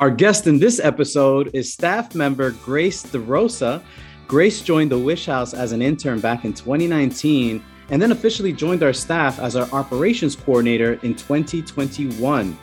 Our guest in this episode is staff member Grace DeRosa. Grace joined the Wish House as an intern back in 2019 and then officially joined our staff as our operations coordinator in 2021.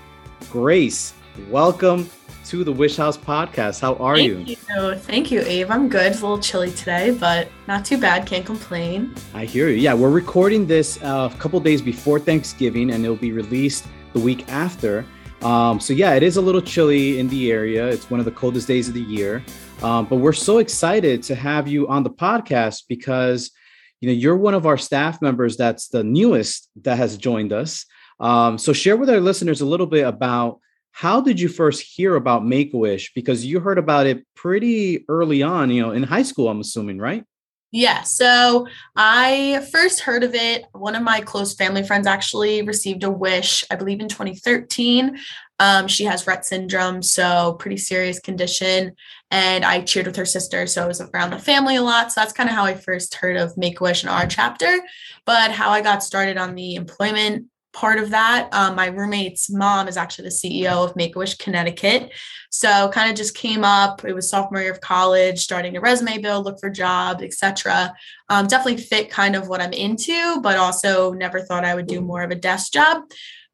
Grace, welcome to the Wish House podcast. How are Thank you? you? Thank you, Abe. I'm good. It's a little chilly today, but not too bad. Can't complain. I hear you. Yeah, we're recording this uh, a couple days before Thanksgiving and it'll be released the week after. Um, so yeah, it is a little chilly in the area. It's one of the coldest days of the year. Um, but we're so excited to have you on the podcast because you know you're one of our staff members that's the newest that has joined us. Um, so share with our listeners a little bit about how did you first hear about Make a Wish? Because you heard about it pretty early on, you know, in high school. I'm assuming, right? Yeah. So I first heard of it. One of my close family friends actually received a wish, I believe in 2013. Um, she has Rett syndrome, so pretty serious condition. And I cheered with her sister. So I was around the family a lot. So that's kind of how I first heard of Make a Wish in our chapter. But how I got started on the employment part of that. Um, my roommate's mom is actually the CEO of Make a Wish Connecticut. So kind of just came up. It was sophomore year of college, starting a resume build, look for jobs, etc. Um, definitely fit kind of what I'm into, but also never thought I would do more of a desk job.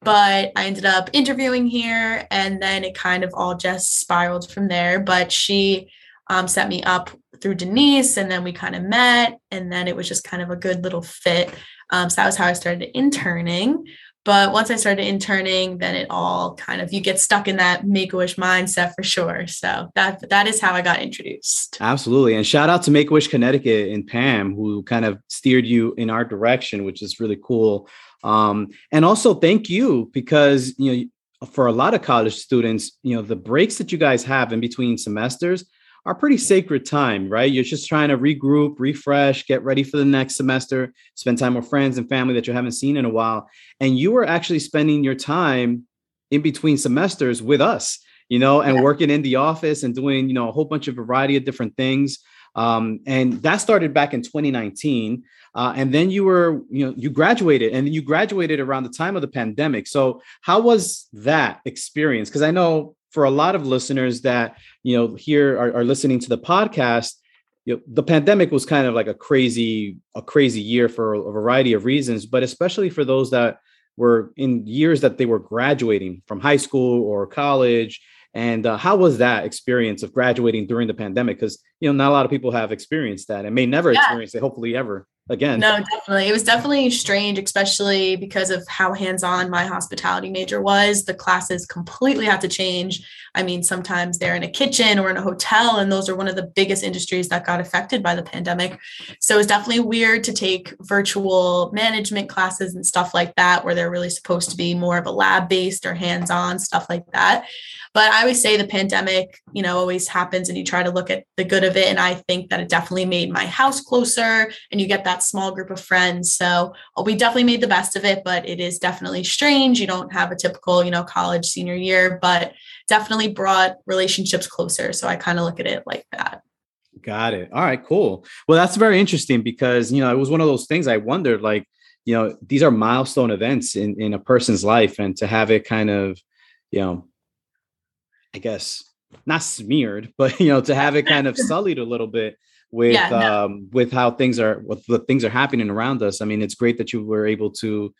But I ended up interviewing here, and then it kind of all just spiraled from there. But she um, set me up through Denise, and then we kind of met, and then it was just kind of a good little fit. Um, so that was how I started interning. But once I started interning, then it all kind of you get stuck in that make a wish mindset for sure. So that that is how I got introduced. Absolutely. And shout out to Make a Wish Connecticut and Pam, who kind of steered you in our direction, which is really cool. Um, and also thank you because you know for a lot of college students, you know, the breaks that you guys have in between semesters are pretty sacred time, right? You're just trying to regroup, refresh, get ready for the next semester, spend time with friends and family that you haven't seen in a while. And you were actually spending your time in between semesters with us, you know, and yeah. working in the office and doing, you know, a whole bunch of variety of different things. Um, and that started back in 2019. Uh, and then you were, you know, you graduated and you graduated around the time of the pandemic. So how was that experience? Because I know for a lot of listeners that you know here are, are listening to the podcast you know, the pandemic was kind of like a crazy a crazy year for a variety of reasons but especially for those that were in years that they were graduating from high school or college. And uh, how was that experience of graduating during the pandemic? Because you know not a lot of people have experienced that and may never yeah. experience it hopefully ever again. No, definitely. It was definitely strange, especially because of how hands on my hospitality major was. The classes completely had to change. I mean, sometimes they're in a kitchen or in a hotel, and those are one of the biggest industries that got affected by the pandemic. So it's definitely weird to take virtual management classes and stuff like that, where they're really supposed to be more of a lab based or hands on stuff like that. But I always say the pandemic, you know, always happens and you try to look at the good of it. And I think that it definitely made my house closer and you get that small group of friends. So uh, we definitely made the best of it, but it is definitely strange. You don't have a typical, you know, college senior year, but definitely brought relationships closer. So I kind of look at it like that. Got it. All right, cool. Well, that's very interesting because, you know, it was one of those things I wondered like, you know, these are milestone events in, in a person's life and to have it kind of, you know, I guess not smeared, but you know, to have it kind of sullied a little bit with yeah, no. um with how things are with the things are happening around us. I mean, it's great that you were able to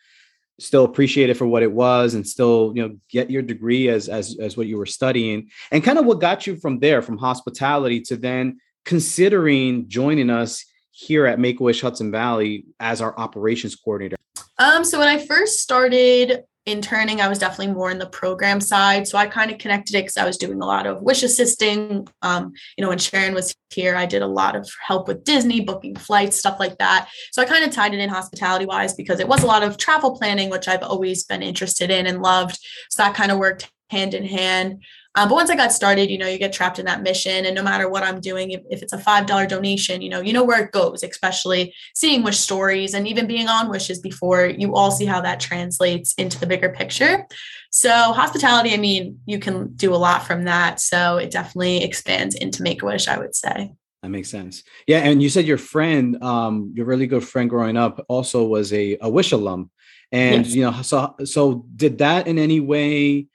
still appreciate it for what it was and still you know get your degree as as as what you were studying and kind of what got you from there from hospitality to then considering joining us here at make a wish hudson valley as our operations coordinator um so when i first started interning, I was definitely more in the program side. So I kind of connected it because I was doing a lot of wish assisting. Um, you know, when Sharon was here, I did a lot of help with Disney, booking flights, stuff like that. So I kind of tied it in hospitality wise because it was a lot of travel planning, which I've always been interested in and loved. So that kind of worked hand in hand. Um, but once I got started, you know, you get trapped in that mission. And no matter what I'm doing, if, if it's a $5 donation, you know, you know where it goes, especially seeing wish stories and even being on wishes before you all see how that translates into the bigger picture. So hospitality, I mean, you can do a lot from that. So it definitely expands into make a wish, I would say. That makes sense. Yeah. And you said your friend, um, your really good friend growing up also was a, a wish alum. And yes. you know, so so did that in any way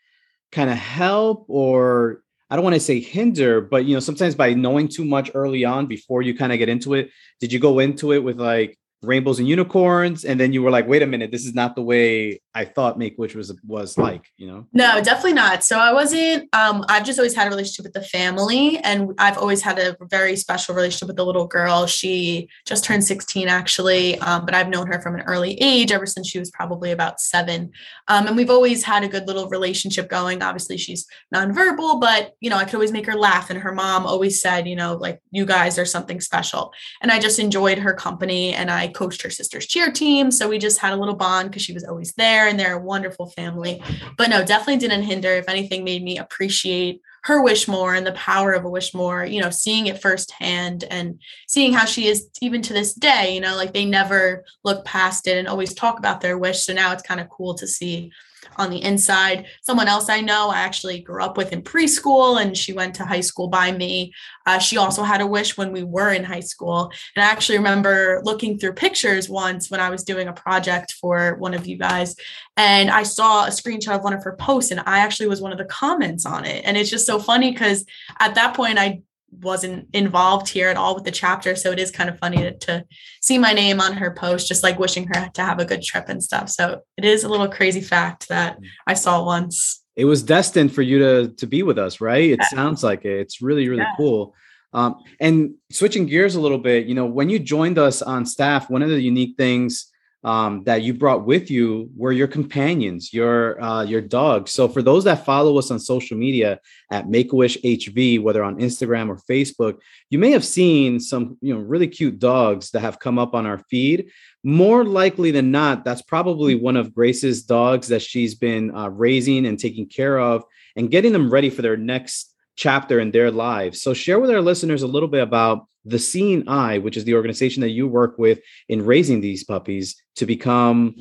kind of help or I don't want to say hinder, but you know, sometimes by knowing too much early on before you kind of get into it, did you go into it with like rainbows and unicorns? And then you were like wait a minute this is not the way i thought make wish was was like you know? No definitely not. So i wasn't um i've just always had a relationship with the family and i've always had a very special relationship with the little girl. She just turned 16 actually um, but i've known her from an early age ever since she was probably about seven. Um, and we've always had a good little relationship going. Obviously she's nonverbal but you know i could always make her laugh and her mom always said you know like you guys are something special. And i just enjoyed her company and i coached her sister's cheer team. So we just had a little bond because she was always there and they're a wonderful family. But no, definitely didn't hinder. If anything, made me appreciate her wish more and the power of a wish more, you know, seeing it firsthand and seeing how she is even to this day, you know, like they never look past it and always talk about their wish. So now it's kind of cool to see on the inside. Someone else I know, I actually grew up with in preschool, and she went to high school by me. Uh, she also had a wish when we were in high school. And I actually remember looking through pictures once when I was doing a project for one of you guys, and I saw a screenshot of one of her posts, and I actually was one of the comments on it. And it's just so funny because at that point, I wasn't involved here at all with the chapter. So it is kind of funny to, to, see my name on her post, just like wishing her to have a good trip and stuff. So it is a little crazy fact that mm. I saw once. It was destined for you to to be with us, right? It yeah. sounds like it. It's really, really yeah. cool. Um, and switching gears a little bit, you know, when you joined us on staff, one of the unique things um, that you brought with you were your companions, your uh, your dogs. So for those that follow us on social media at Make a Wish HV, whether on Instagram or Facebook, you may have seen some you know really cute dogs that have come up on our feed. More likely than not, that's probably one of Grace's dogs that she's been uh, raising and taking care of and getting them ready for their next chapter in their lives. So share with our listeners a little bit about the Seeing Eye, which is the organization that you work with in raising these puppies to become,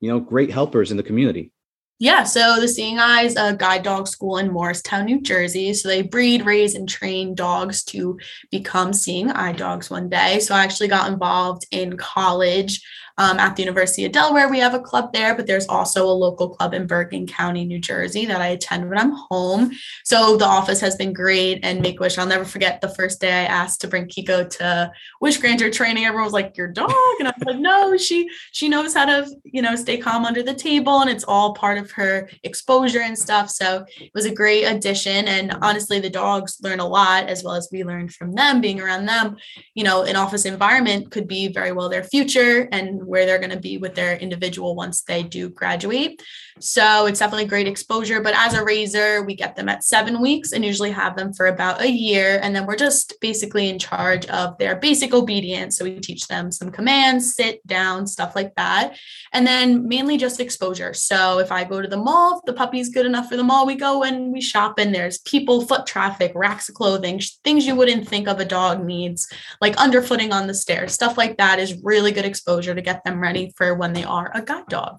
you know, great helpers in the community. Yeah, so the Seeing Eye is a guide dog school in Morristown, New Jersey. So they breed, raise, and train dogs to become seeing eye dogs one day. So I actually got involved in college um, at the University of Delaware. We have a club there, but there's also a local club in Bergen County, New Jersey that I attend when I'm home. So the office has been great and Make Wish. I'll never forget the first day I asked to bring Kiko to Wish Granter training. Everyone was like, "Your dog," and I was like, "No, she she knows how to you know stay calm under the table, and it's all part of her exposure and stuff." So it was a great addition, and honestly, the dogs learn a lot as well as we learn from them being around them. You know, an office environment could be very well their future and where they're going to be with their individual once they do graduate. So it's definitely great exposure. But as a raiser, we get them at seven weeks and usually have them for about a year. And then we're just basically in charge of their basic obedience. So we teach them some commands, sit down, stuff like that. And then mainly just exposure. So if I go to the mall, if the puppy's good enough for the mall, we go and we shop and there's people, foot traffic, racks of clothing, things you wouldn't think of a dog needs, like underfooting on the stairs, stuff like that is really good exposure to get them ready for when they are a guide dog.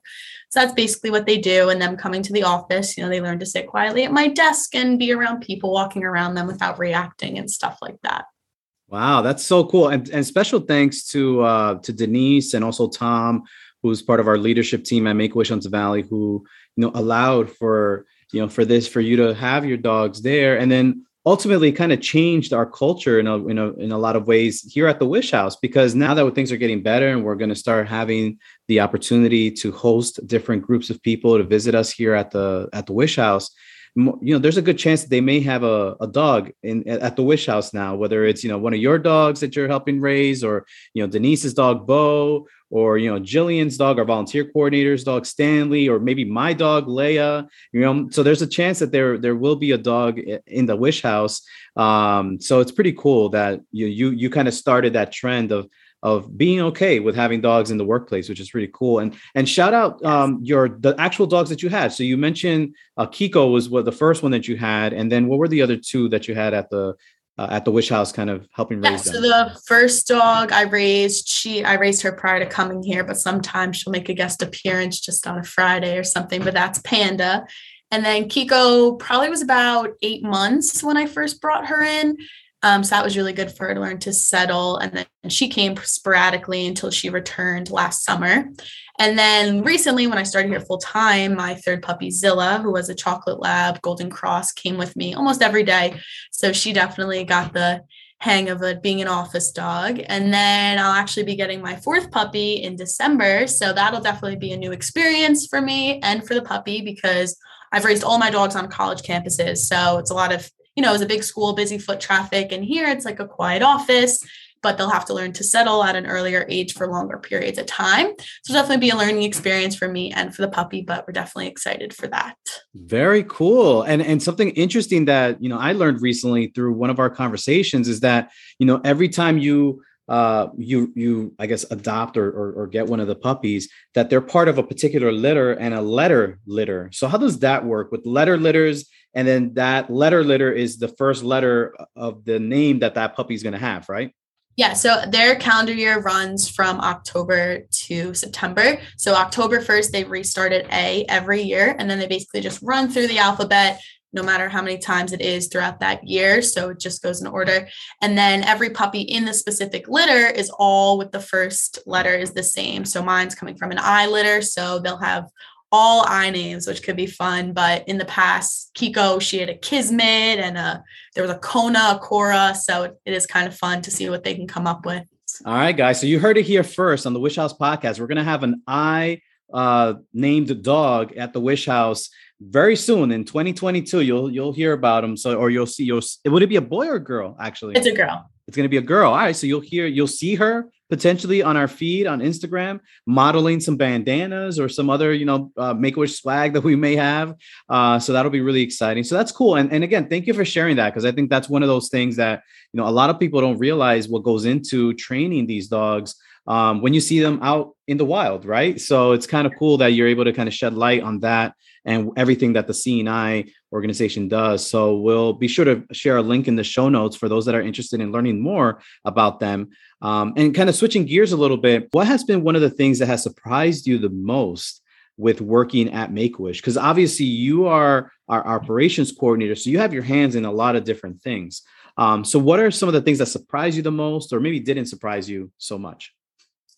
So that's basically what they do. And them coming to the office, you know, they learn to sit quietly at my desk and be around people walking around them without reacting and stuff like that. Wow, that's so cool. And, and special thanks to uh, to Denise and also Tom, who's part of our leadership team at Make Wish Hudson Valley, who you know allowed for you know for this for you to have your dogs there, and then ultimately kind of changed our culture in a, in a in a lot of ways here at the Wish House because now that things are getting better and we're going to start having the opportunity to host different groups of people to visit us here at the at the Wish House you know there's a good chance that they may have a, a dog in at the wish house now whether it's you know one of your dogs that you're helping raise or you know denise's dog bo or you know Jillian's dog, our volunteer coordinator's dog Stanley, or maybe my dog Leia. You know, so there's a chance that there there will be a dog in the Wish House. Um, so it's pretty cool that you you you kind of started that trend of of being okay with having dogs in the workplace, which is really cool. And and shout out um, your the actual dogs that you had. So you mentioned uh, Kiko was what the first one that you had, and then what were the other two that you had at the uh, at the Wish House, kind of helping raise yeah, them? So the first dog I raised, she I raised her prior to coming here, but sometimes she'll make a guest appearance just on a Friday or something. But that's Panda. And then Kiko probably was about eight months when I first brought her in. Um, so that was really good for her to learn to settle. And then she came sporadically until she returned last summer. And then recently, when I started here full time, my third puppy, Zilla, who was a chocolate lab, Golden Cross, came with me almost every day. So she definitely got the hang of it being an office dog. And then I'll actually be getting my fourth puppy in December. So that'll definitely be a new experience for me and for the puppy because I've raised all my dogs on college campuses. So it's a lot of, you know, it's a big school, busy foot traffic. And here it's like a quiet office but they'll have to learn to settle at an earlier age for longer periods of time. So definitely be a learning experience for me and for the puppy, but we're definitely excited for that. Very cool. And and something interesting that, you know, I learned recently through one of our conversations is that, you know, every time you uh, you you I guess adopt or, or, or get one of the puppies that they're part of a particular litter and a letter litter. So how does that work with letter litters? And then that letter litter is the first letter of the name that that puppy is going to have, right? Yeah, so their calendar year runs from October to September. So October 1st, they restarted A every year, and then they basically just run through the alphabet no matter how many times it is throughout that year. So it just goes in order. And then every puppy in the specific litter is all with the first letter is the same. So mine's coming from an I litter. So they'll have all I names, which could be fun. But in the past, Kiko, she had a Kismet and a there was a Kona, a Cora. So it, it is kind of fun to see what they can come up with. All right, guys. So you heard it here first on the Wish House podcast. We're gonna have an I uh, named dog at the Wish House very soon in 2022. You'll you'll hear about him. So or you'll see. You'll would it be a boy or a girl? Actually, it's a girl. It's gonna be a girl. All right. So you'll hear you'll see her potentially on our feed on Instagram, modeling some bandanas or some other, you know, uh, Make Wish swag that we may have. Uh, so that'll be really exciting. So that's cool. And, and again, thank you for sharing that because I think that's one of those things that, you know, a lot of people don't realize what goes into training these dogs um, when you see them out in the wild, right? So it's kind of cool that you're able to kind of shed light on that and everything that the Seeing Eye organization does. So we'll be sure to share a link in the show notes for those that are interested in learning more about them. Um, and kind of switching gears a little bit, what has been one of the things that has surprised you the most with working at Make Wish? Because obviously you are our operations coordinator, so you have your hands in a lot of different things. Um, so, what are some of the things that surprised you the most, or maybe didn't surprise you so much?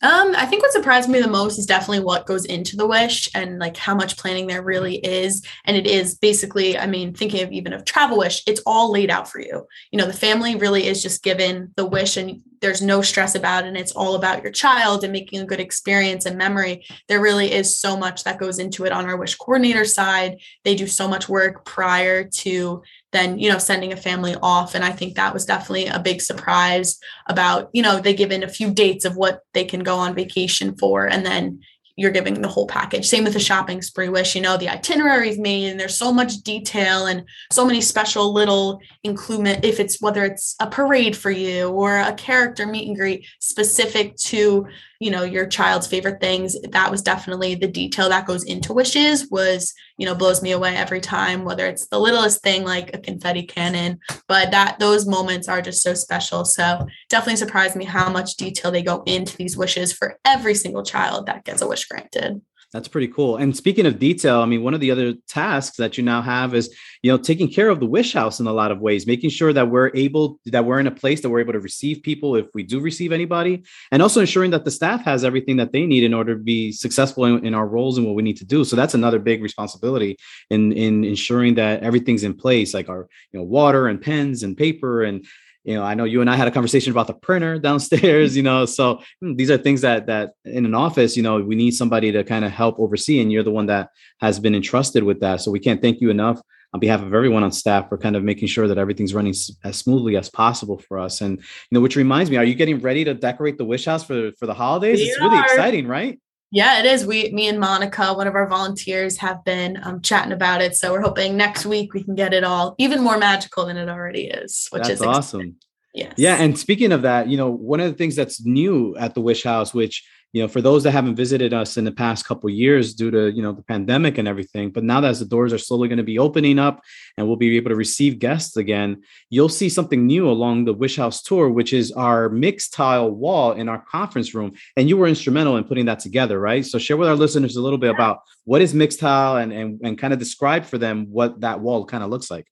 Um, I think what surprised me the most is definitely what goes into the wish and like how much planning there really is. And it is basically, I mean, thinking of even of travel wish, it's all laid out for you. You know, the family really is just given the wish and there's no stress about. And it's all about your child and making a good experience and memory. There really is so much that goes into it on our wish coordinator side. They do so much work prior to then you know sending a family off and i think that was definitely a big surprise about you know they give in a few dates of what they can go on vacation for and then you're giving the whole package. Same with the shopping spree wish, you know, the itineraries made and there's so much detail and so many special little inclusion if it's whether it's a parade for you or a character meet and greet specific to, you know, your child's favorite things. That was definitely the detail that goes into wishes was, you know, blows me away every time, whether it's the littlest thing like a confetti cannon, but that those moments are just so special. So definitely surprised me how much detail they go into these wishes for every single child that gets a wish granted. That's pretty cool. And speaking of detail, I mean, one of the other tasks that you now have is, you know, taking care of the wish house in a lot of ways, making sure that we're able, that we're in a place that we're able to receive people if we do receive anybody, and also ensuring that the staff has everything that they need in order to be successful in, in our roles and what we need to do. So that's another big responsibility in in ensuring that everything's in place, like our, you know, water and pens and paper and you know i know you and i had a conversation about the printer downstairs you know so hmm, these are things that that in an office you know we need somebody to kind of help oversee and you're the one that has been entrusted with that. So we can't thank you enough on behalf of everyone on staff for kind of making sure that everything's running as smoothly as possible for us. And you know which reminds me are you getting ready to decorate the wish house for for the holidays? We it's really exciting right yeah, it is. We, me and Monica, one of our volunteers, have been um, chatting about it. So we're hoping next week we can get it all even more magical than it already is, which that's is awesome. Yes. Yeah, and speaking of that, you know, one of the things that's new at the Wish House, which you know, for those that haven't visited us in the past couple years due to, you know, the pandemic and everything, but now that the doors are slowly going to be opening up and we'll be able to receive guests again, you'll see something new along the Wish House tour, which is our Mixtile wall in our conference room. And you were instrumental in putting that together, right? So share with our listeners a little bit about what is Mixtile and, and, and kind of describe for them what that wall kind of looks like.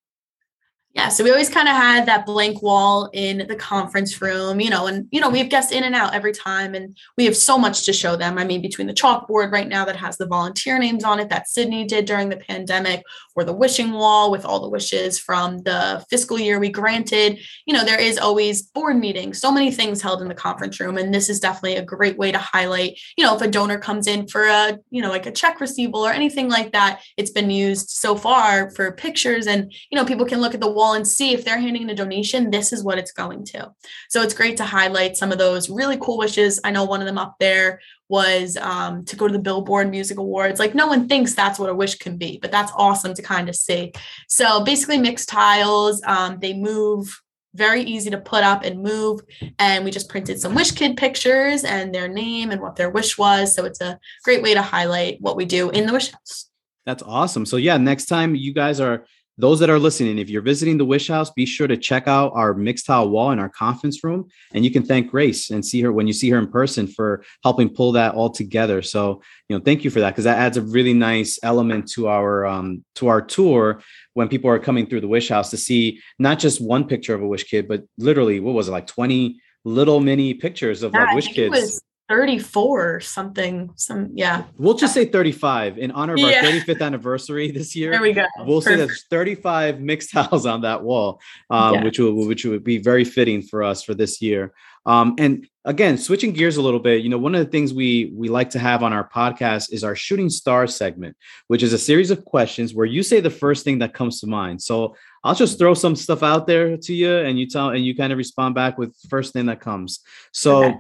Yeah, so we always kind of had that blank wall in the conference room, you know, and you know, we have guests in and out every time and we have so much to show them. I mean, between the chalkboard right now that has the volunteer names on it that Sydney did during the pandemic, or the wishing wall with all the wishes from the fiscal year we granted, you know, there is always board meetings, so many things held in the conference room. And this is definitely a great way to highlight, you know, if a donor comes in for a, you know, like a check receivable or anything like that, it's been used so far for pictures and, you know, people can look at the and see if they're handing in a donation, this is what it's going to. So it's great to highlight some of those really cool wishes. I know one of them up there was um, to go to the Billboard Music Awards. Like no one thinks that's what a wish can be, but that's awesome to kind of see. So basically, Mixtiles. Um, they move very easy to put up and move. And we just printed some Wish Kid pictures and their name and what their wish was. So it's a great way to highlight what we do in the Wish House. That's awesome. So yeah, next time you guys are those that are listening, if you're visiting the Wish House, be sure to check out our Mixtile wall in our conference room, and you can thank Grace and see her when you see her in person for helping pull that all together. So, you know, thank you for that because that adds a really nice element to our um, to our tour when people are coming through the Wish House to see not just one picture of a Wish Kid, but literally what was it like twenty little mini pictures of yeah, like Wish Kids 34 or something some yeah we'll just say 35 in honor of yeah. our 35th anniversary this year there we go we'll Perfect. say there's 35 Mixtiles on that wall um, yeah. which will which would be very fitting for us for this year um, and again switching gears a little bit you know one of the things we we like to have on our podcast is our shooting star segment which is a series of questions where you say the first thing that comes to mind so i'll just throw some stuff out there to you and you tell and you kind of respond back with first thing that comes so okay.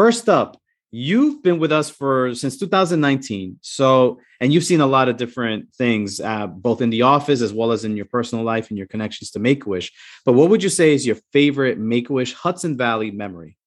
First up you've been with us for since 2019 so and you've seen a lot of different things uh, both in the office as well as in your personal life and your connections to make-a-wish. But what would you say is your favorite make-a-wish hudson valley memory?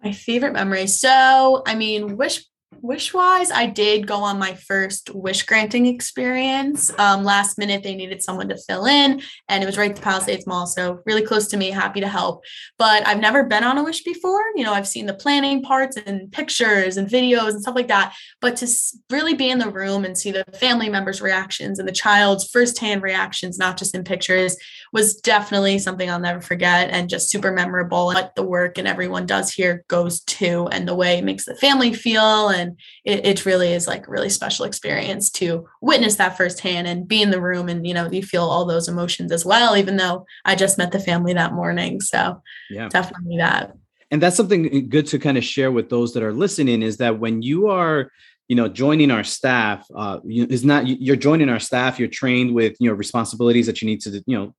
My favorite memory. So i mean wish wish wise i did go on my first wish granting experience. Um, last minute they needed someone to fill in and it was right at the palisades mall so really close to me happy to help. But i've never been on a wish before. You know i've seen the planning parts and pictures and videos and stuff like that but to really be in the room and see the family members reactions and the child's firsthand reactions not just in pictures was definitely something i'll never forget and just super memorable. What the work and everyone does here goes to and the way it makes the family feel and and it, it really is like a really special experience to witness that firsthand and be in the room and you know you feel all those emotions as well even though i just met the family that morning. So yeah. definitely that. And that's something good to kind of share with those that are listening is that when you are you know joining our staff uh is not you're joining our staff you're trained with you know responsibilities that you need to you know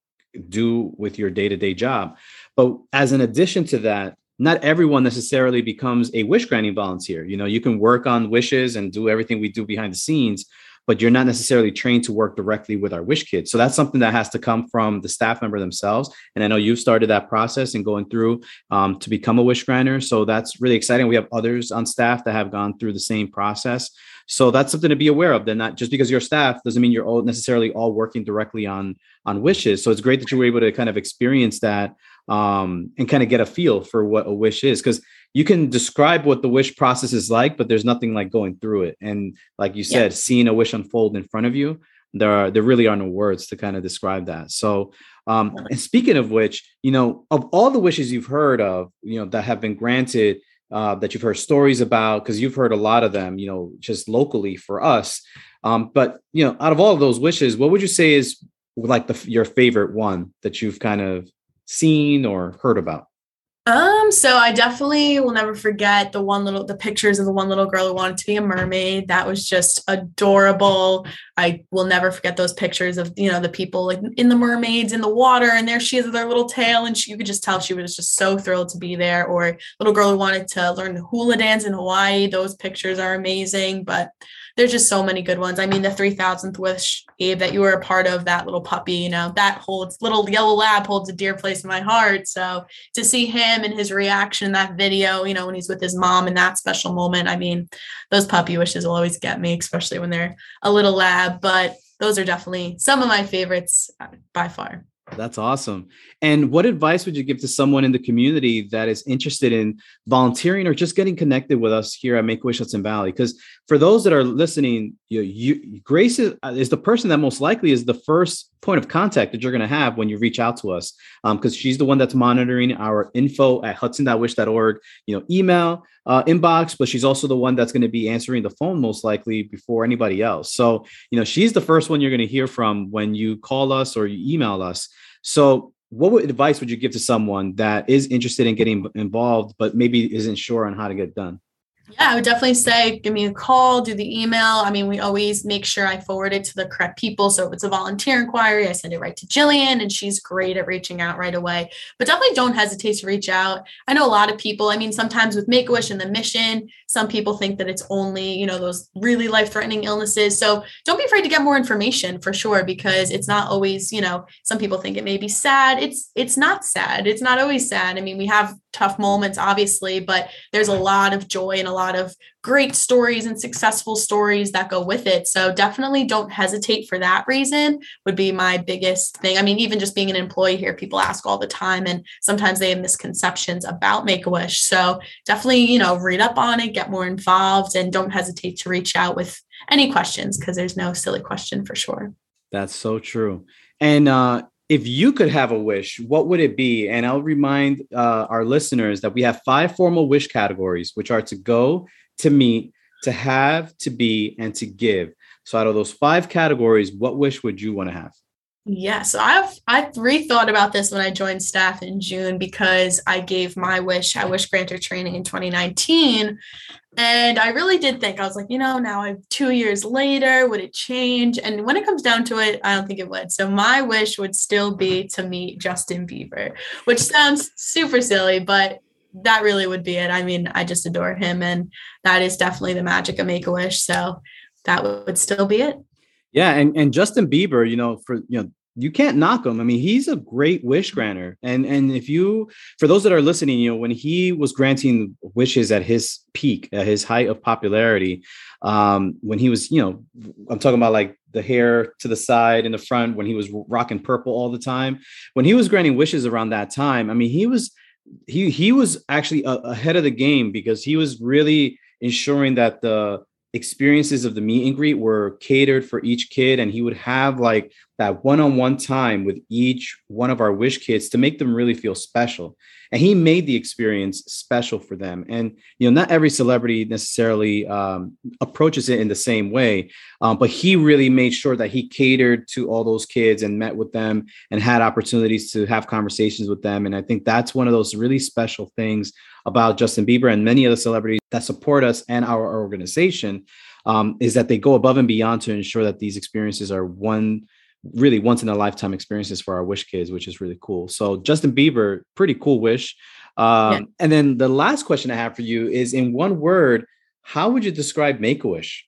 do with your day-to-day job. But as an addition to that not everyone necessarily becomes a wish granting volunteer. You know, you can work on wishes and do everything we do behind the scenes, but you're not necessarily trained to work directly with our wish kids. So that's something that has to come from the staff member themselves. And I know you've started that process and going through um, to become a wish granter. So that's really exciting. We have others on staff that have gone through the same process. So that's something to be aware of. That not just because you're staff doesn't mean you're all necessarily all working directly on on wishes. So it's great that you were able to kind of experience that um, and kind of get a feel for what a wish is because you can describe what the wish process is like but there's nothing like going through it. And like you said yeah. seeing a wish unfold in front of you there are there really are no words to kind of describe that. So um and speaking of which you know of all the wishes you've heard of you know that have been granted uh, that you've heard stories about because you've heard a lot of them you know just locally for us um, but you know out of all of those wishes what would you say is like the your favorite one that you've kind of seen or heard about? Um, so I definitely will never forget the one little the pictures of the one little girl who wanted to be a mermaid. That was just adorable. I will never forget those pictures of you know the people like in the mermaids in the water, and there she is with her little tail, and she, you could just tell she was just so thrilled to be there. Or little girl who wanted to learn hula dance in Hawaii. Those pictures are amazing, but there's just so many good ones. I mean, the 3000th wish, Abe, that you were a part of, that little puppy, you know, that holds little yellow lab holds a dear place in my heart. So to see him and his reaction in that video, you know, when he's with his mom in that special moment, I mean, those puppy wishes will always get me, especially when they're a little lab. But those are definitely some of my favorites uh, by far. That's awesome. And what advice would you give to someone in the community that is interested in volunteering or just getting connected with us here at Make Wish Hudson Valley? Because for those that are listening, you, you Grace is, uh, is the person that most likely is the first point of contact that you're going to have when you reach out to us, because um, she's the one that's monitoring our info at hudson.wish.org, you know, email, uh, inbox, but she's also the one that's going to be answering the phone most likely before anybody else. So, you know, she's the first one you're going to hear from when you call us or you email us. So what advice would you give to someone that is interested in getting involved but maybe isn't sure on how to get done yeah, I would definitely say give me a call, do the email. I mean, we always make sure I forward it to the correct people. So if it's a volunteer inquiry, I send it right to Jillian, and she's great at reaching out right away. But definitely don't hesitate to reach out. I know a lot of people, I mean, sometimes with Make a Wish and the mission, some people think that it's only, you know, those really life threatening illnesses. So don't be afraid to get more information for sure, because it's not always, you know, some people think it may be sad. It's, it's not sad. It's not always sad. I mean, we have tough moments, obviously, but there's a lot of joy and a lot of great stories and successful stories that go with it. So definitely don't hesitate for that reason, would be my biggest thing. I mean, even just being an employee here, people ask all the time, and sometimes they have misconceptions about Make a Wish. So definitely, you know, read up on it, get more involved, and don't hesitate to reach out with any questions because there's no silly question for sure. That's so true. And uh, if you could have a wish, what would it be? And I'll remind uh, our listeners that we have five formal wish categories, which are to go, to meet, to have, to be, and to give. So, out of those five categories, what wish would you want to have? Yeah, so I've I rethought about this when I joined staff in June because I gave my wish, I wish granter training in 2019. And I really did think, I was like, you know, now I'm two years later, would it change? And when it comes down to it, I don't think it would. So my wish would still be to meet Justin Bieber, which sounds super silly, but that really would be it. I mean, I just adore him, and that is definitely the magic of Make a Wish. So that would still be it. Yeah, and and Justin Bieber, you know, for you know, you can't knock him. I mean, he's a great wish granter. And and if you for those that are listening, you know, when he was granting wishes at his peak, at his height of popularity, um, when he was, you know, I'm talking about like the hair to the side in the front, when he was rocking purple all the time, when he was granting wishes around that time, I mean, he was he he was actually a, ahead of the game because he was really ensuring that the experiences of the meet and greet were catered for each kid and he would have like that one-on-one time with each one of our wish kids to make them really feel special. And he made the experience special for them. And you know not every celebrity necessarily um, approaches it in the same way um, but he really made sure that he catered to all those kids and met with them and had opportunities to have conversations with them. And i think that's one of those really special things about Justin Bieber and many other celebrities that support us and our organization um, is that they go above and beyond to ensure that these experiences are one really once in a lifetime experiences for our wish kids which is really cool. So justin bieber pretty cool wish. Um, yeah. and then the last question i have for you is in one word how would you describe make a wish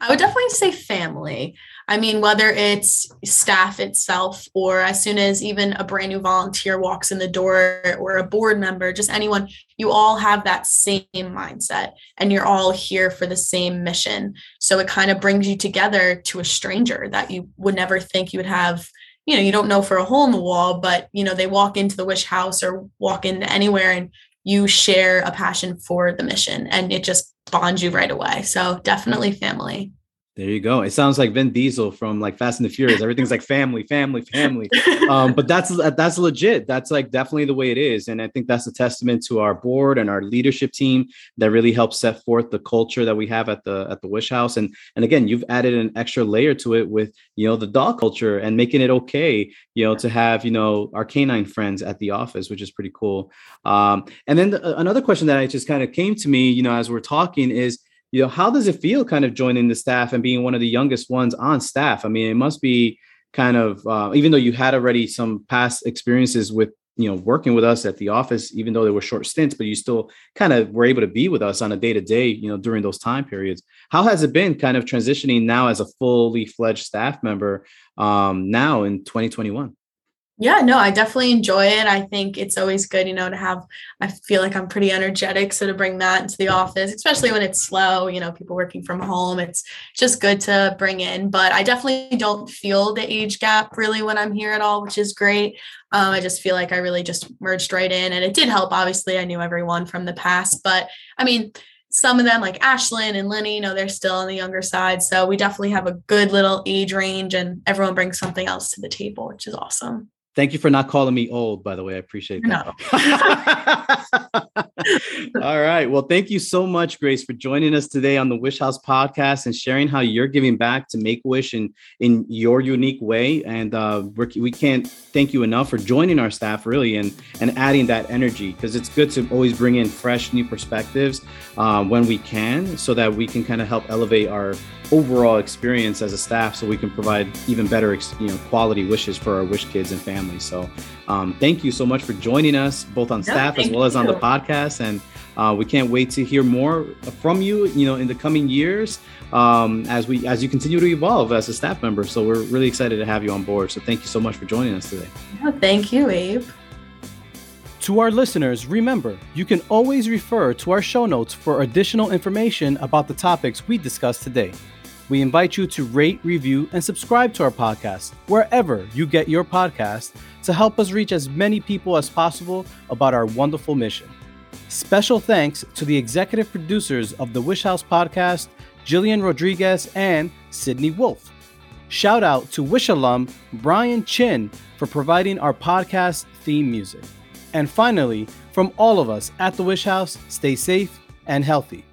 I would definitely say family. I mean, whether it's staff itself or as soon as even a brand new volunteer walks in the door or a board member, just anyone, you all have that same mindset and you're all here for the same mission. So it kind of brings you together to a stranger that you would never think you would have. You know, you don't know for a hole in the wall, but you know, they walk into the wish house or walk into anywhere and you share a passion for the mission and it just bonds you right away. So definitely family. There you go. It sounds like Vin Diesel from like Fast and the Furious. Everything's like family, family, family. Um, but that's that's legit. That's like definitely the way it is, and I think that's a testament to our board and our leadership team that really helps set forth the culture that we have at the at the Wish House. And and again, you've added an extra layer to it with you know the dog culture and making it okay, you know, to have you know our canine friends at the office, which is pretty cool. Um, and then the, another question that I just kind of came to me, you know, as we're talking is you know, how does it feel kind of joining the staff and being one of the youngest ones on staff? I mean, it must be kind of, uh, even though you had already some past experiences with, you know, working with us at the office, even though they were short stints, but you still kind of were able to be with us on a day to day, you know, during those time periods. How has it been kind of transitioning now as a fully fledged staff member um, now in 2021? Yeah, no, I definitely enjoy it. I think it's always good, you know, to have, I feel like I'm pretty energetic. So to bring that into the office, especially when it's slow, you know, people working from home, it's just good to bring in. But I definitely don't feel the age gap really when I'm here at all, which is great. Um, I just feel like I really just merged right in. And it did help. Obviously, I knew everyone from the past. But I mean, some of them, like Ashlyn and Lenny, you know, they're still on the younger side. So we definitely have a good little age range, and everyone brings something else to the table, which is awesome. Thank you for not calling me old, by the way. I appreciate that. All right. Well, thank you so much, Grace, for joining us today on the Wish House podcast and sharing how you're giving back to Make Wish in, in your unique way. And uh, we can't thank you enough for joining our staff, really, and, and adding that energy because it's good to always bring in fresh, new perspectives uh, when we can so that we can kind of help elevate our overall experience as a staff so we can provide even better you know quality wishes for our wish kids and families so um, thank you so much for joining us both on staff as well as on the podcast. And uh, we can't wait to hear more from you you know in the coming years um, as we as you continue to evolve as a staff member. So we're really excited to have you on board. So thank you so much for joining us today. No, thank you abe. To our listeners, remember, you can always refer to our show notes for additional information about the topics we discussed today. We invite you to rate, review, and subscribe to our podcast wherever you get your podcast to help us reach as many people as possible about our wonderful mission. Special thanks to the executive producers of the Wish House podcast, Jillian Rodriguez and Sydney Wolf. Shout out to Wish alum Brian Chin for providing our podcast theme music. And finally, from all of us at the Wish House, stay safe and healthy.